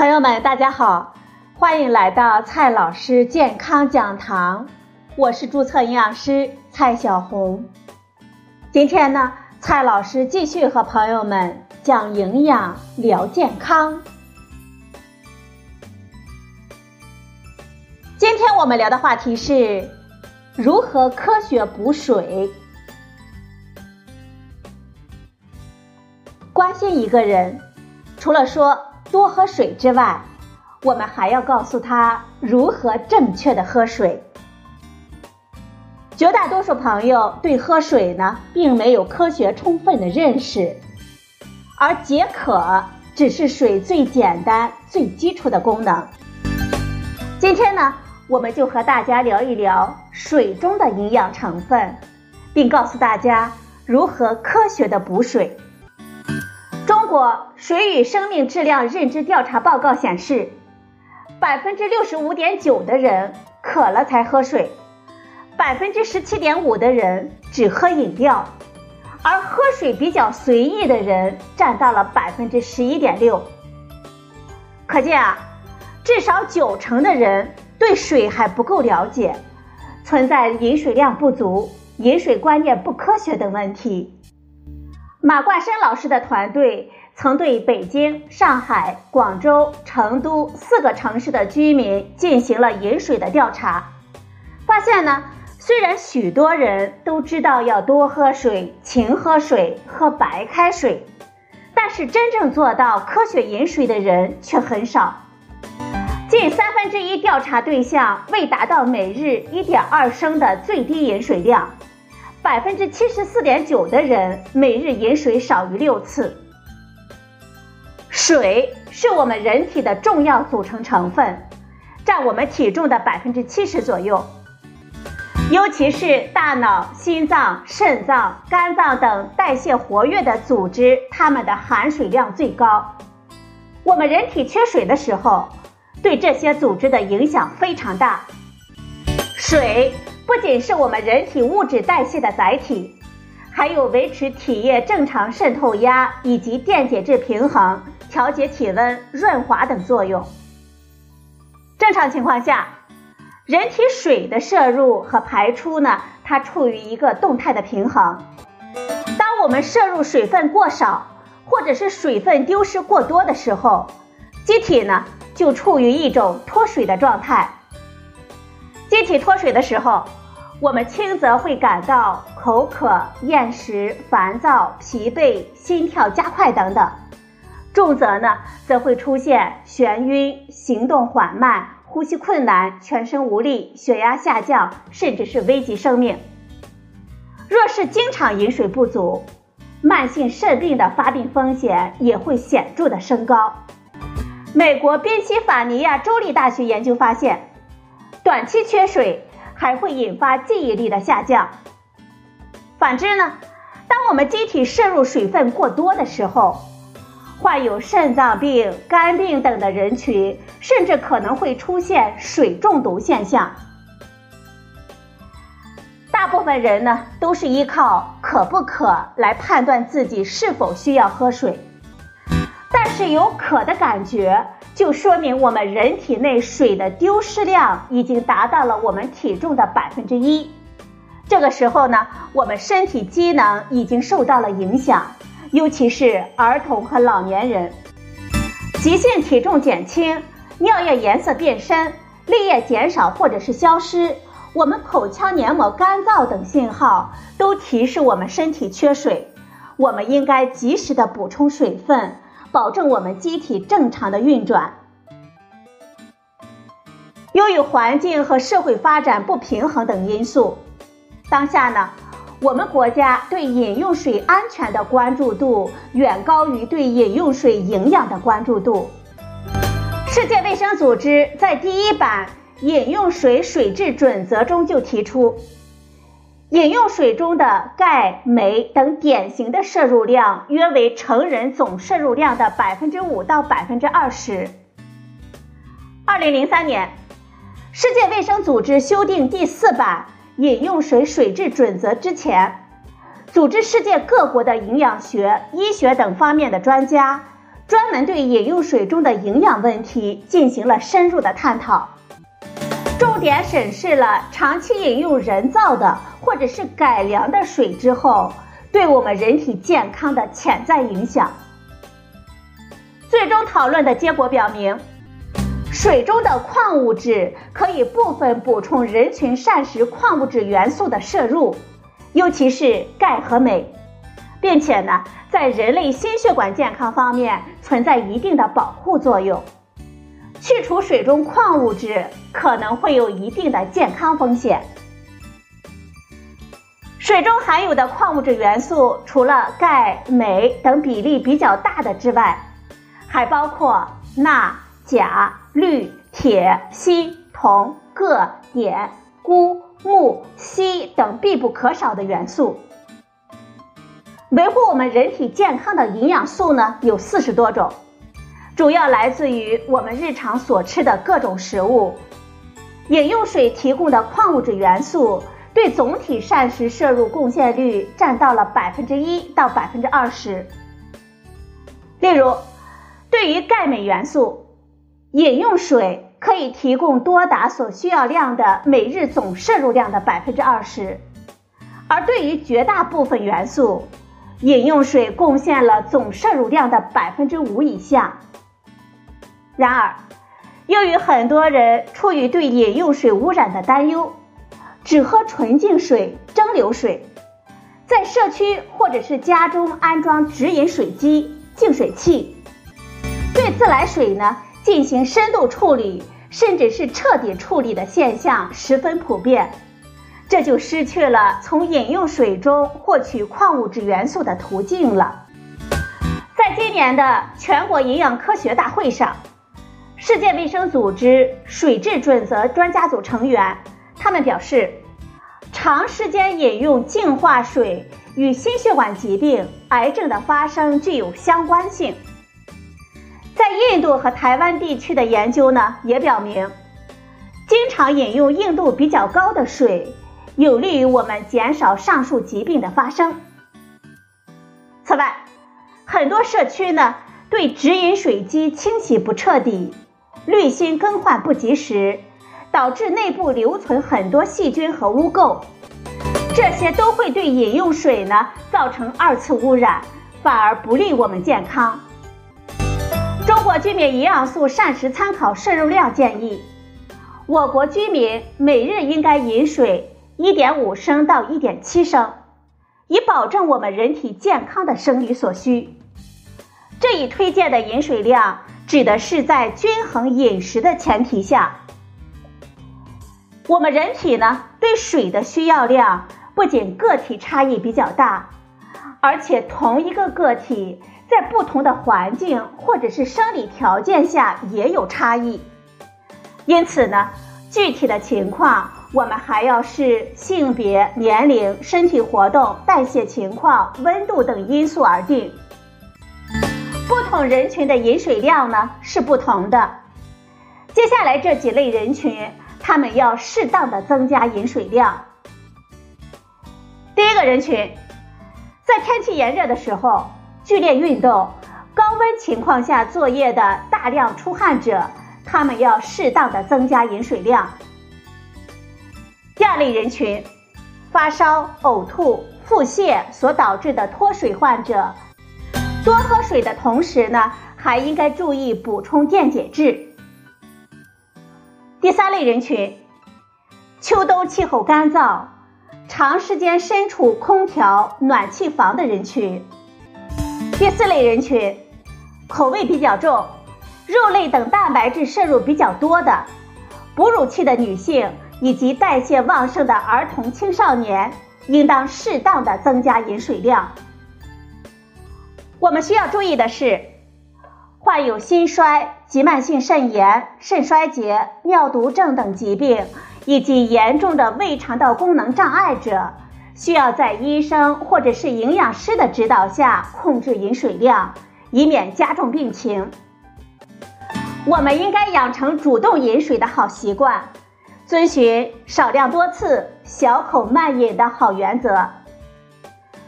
朋友们，大家好，欢迎来到蔡老师健康讲堂，我是注册营养师蔡小红。今天呢，蔡老师继续和朋友们讲营养聊健康。今天我们聊的话题是如何科学补水。关心一个人，除了说。多喝水之外，我们还要告诉他如何正确的喝水。绝大多数朋友对喝水呢，并没有科学充分的认识，而解渴只是水最简单、最基础的功能。今天呢，我们就和大家聊一聊水中的营养成分，并告诉大家如何科学的补水。中国水与生命质量认知调查报告显示，百分之六十五点九的人渴了才喝水，百分之十七点五的人只喝饮料，而喝水比较随意的人占到了百分之十一点六。可见啊，至少九成的人对水还不够了解，存在饮水量不足、饮水观念不科学等问题。马冠生老师的团队曾对北京、上海、广州、成都四个城市的居民进行了饮水的调查，发现呢，虽然许多人都知道要多喝水、勤喝水、喝白开水，但是真正做到科学饮水的人却很少。近三分之一调查对象未达到每日一点二升的最低饮水量。百分之七十四点九的人每日饮水少于六次。水是我们人体的重要组成成分，占我们体重的百分之七十左右。尤其是大脑、心脏、肾脏、肝脏等代谢活跃的组织，它们的含水量最高。我们人体缺水的时候，对这些组织的影响非常大。水。不仅是我们人体物质代谢的载体，还有维持体液正常渗透压以及电解质平衡、调节体温、润滑等作用。正常情况下，人体水的摄入和排出呢，它处于一个动态的平衡。当我们摄入水分过少，或者是水分丢失过多的时候，机体呢就处于一种脱水的状态。机体脱水的时候，我们轻则会感到口渴、厌食、烦躁、疲惫、心跳加快等等；重则呢，则会出现眩晕、行动缓慢、呼吸困难、全身无力、血压下降，甚至是危及生命。若是经常饮水不足，慢性肾病的发病风险也会显著的升高。美国宾夕法尼亚州立大学研究发现，短期缺水。还会引发记忆力的下降。反之呢，当我们机体摄入水分过多的时候，患有肾脏病、肝病等的人群，甚至可能会出现水中毒现象。大部分人呢，都是依靠渴不渴来判断自己是否需要喝水，但是有渴的感觉。就说明我们人体内水的丢失量已经达到了我们体重的百分之一。这个时候呢，我们身体机能已经受到了影响，尤其是儿童和老年人。急性体重减轻、尿液颜色变深、泪液减少或者是消失，我们口腔黏膜干燥等信号都提示我们身体缺水。我们应该及时的补充水分。保证我们机体正常的运转。由于环境和社会发展不平衡等因素，当下呢，我们国家对饮用水安全的关注度远高于对饮用水营养的关注度。世界卫生组织在第一版饮用水水质准则中就提出。饮用水中的钙、镁等典型的摄入量约为成人总摄入量的百分之五到百分之二十。二零零三年，世界卫生组织修订第四版饮用水水质准则之前，组织世界各国的营养学、医学等方面的专家，专门对饮用水中的营养问题进行了深入的探讨，重点审视了长期饮用人造的或者是改良的水之后对我们人体健康的潜在影响。最终讨论的结果表明，水中的矿物质可以部分补充人群膳食矿物质元素的摄入，尤其是钙和镁，并且呢，在人类心血管健康方面存在一定的保护作用。去除水中矿物质可能会有一定的健康风险。水中含有的矿物质元素，除了钙、镁等比例比较大的之外，还包括钠、钾、氯、铁、锌、铜、铬、碘、钴、钼、硒等必不可少的元素。维护我们人体健康的营养素呢，有四十多种，主要来自于我们日常所吃的各种食物。饮用水提供的矿物质元素对总体膳食摄入贡献率占到了百分之一到百分之二十。例如，对于钙镁元素，饮用水可以提供多达所需要量的每日总摄入量的百分之二十，而对于绝大部分元素，饮用水贡献了总摄入量的百分之五以下。然而，由于很多人出于对饮用水污染的担忧，只喝纯净水、蒸馏水，在社区或者是家中安装直饮水机、净水器。对自来水呢进行深度处理，甚至是彻底处理的现象十分普遍，这就失去了从饮用水中获取矿物质元素的途径了。在今年的全国营养科学大会上，世界卫生组织水质准则专家组成员他们表示，长时间饮用净化水与心血管疾病、癌症的发生具有相关性。在印度和台湾地区的研究呢，也表明，经常饮用硬度比较高的水，有利于我们减少上述疾病的发生。此外，很多社区呢对直饮水机清洗不彻底，滤芯更换不及时，导致内部留存很多细菌和污垢，这些都会对饮用水呢造成二次污染，反而不利我们健康。中国居民营养素膳食参考摄入量建议，我国居民每日应该饮水一点五升到一点七升，以保证我们人体健康的生理所需。这一推荐的饮水量，指的是在均衡饮食的前提下。我们人体呢，对水的需要量不仅个体差异比较大，而且同一个个体。在不同的环境或者是生理条件下也有差异，因此呢，具体的情况我们还要视性别、年龄、身体活动、代谢情况、温度等因素而定。不同人群的饮水量呢是不同的。接下来这几类人群，他们要适当的增加饮水量。第一个人群，在天气炎热的时候。剧烈运动、高温情况下作业的大量出汗者，他们要适当的增加饮水量。第二类人群，发烧、呕吐、腹泻所导致的脱水患者，多喝水的同时呢，还应该注意补充电解质。第三类人群，秋冬气候干燥，长时间身处空调、暖气房的人群。第四类人群，口味比较重，肉类等蛋白质摄入比较多的，哺乳期的女性以及代谢旺盛的儿童青少年，应当适当的增加饮水量。我们需要注意的是，患有心衰、急慢性肾炎、肾衰竭、尿毒症等疾病，以及严重的胃肠道功能障碍者。需要在医生或者是营养师的指导下控制饮水量，以免加重病情。我们应该养成主动饮水的好习惯，遵循少量多次、小口慢饮的好原则。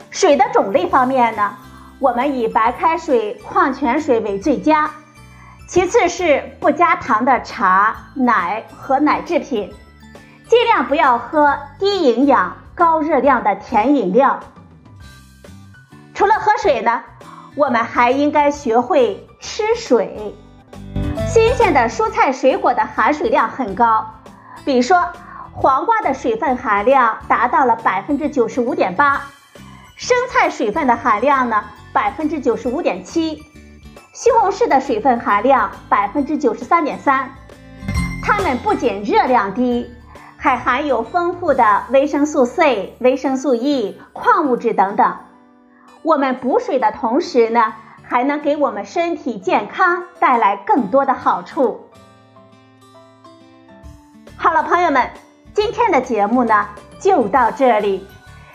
水的种类方面呢，我们以白开水、矿泉水为最佳，其次是不加糖的茶、奶和奶制品，尽量不要喝低营养、高热量的甜饮料。除了喝水呢，我们还应该学会吃水。新鲜的蔬菜水果的含水量很高，比如说黄瓜的水分含量达到了百分之九十五点八，生菜水分的含量呢？百分之九十五点七，西红柿的水分含量百分之九十三点三，它们不仅热量低，还含有丰富的维生素 C、维生素 E、矿物质等等。我们补水的同时呢，还能给我们身体健康带来更多的好处。好了，朋友们，今天的节目呢就到这里，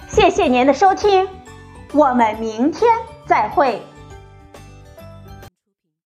谢谢您的收听，我们明天。再会。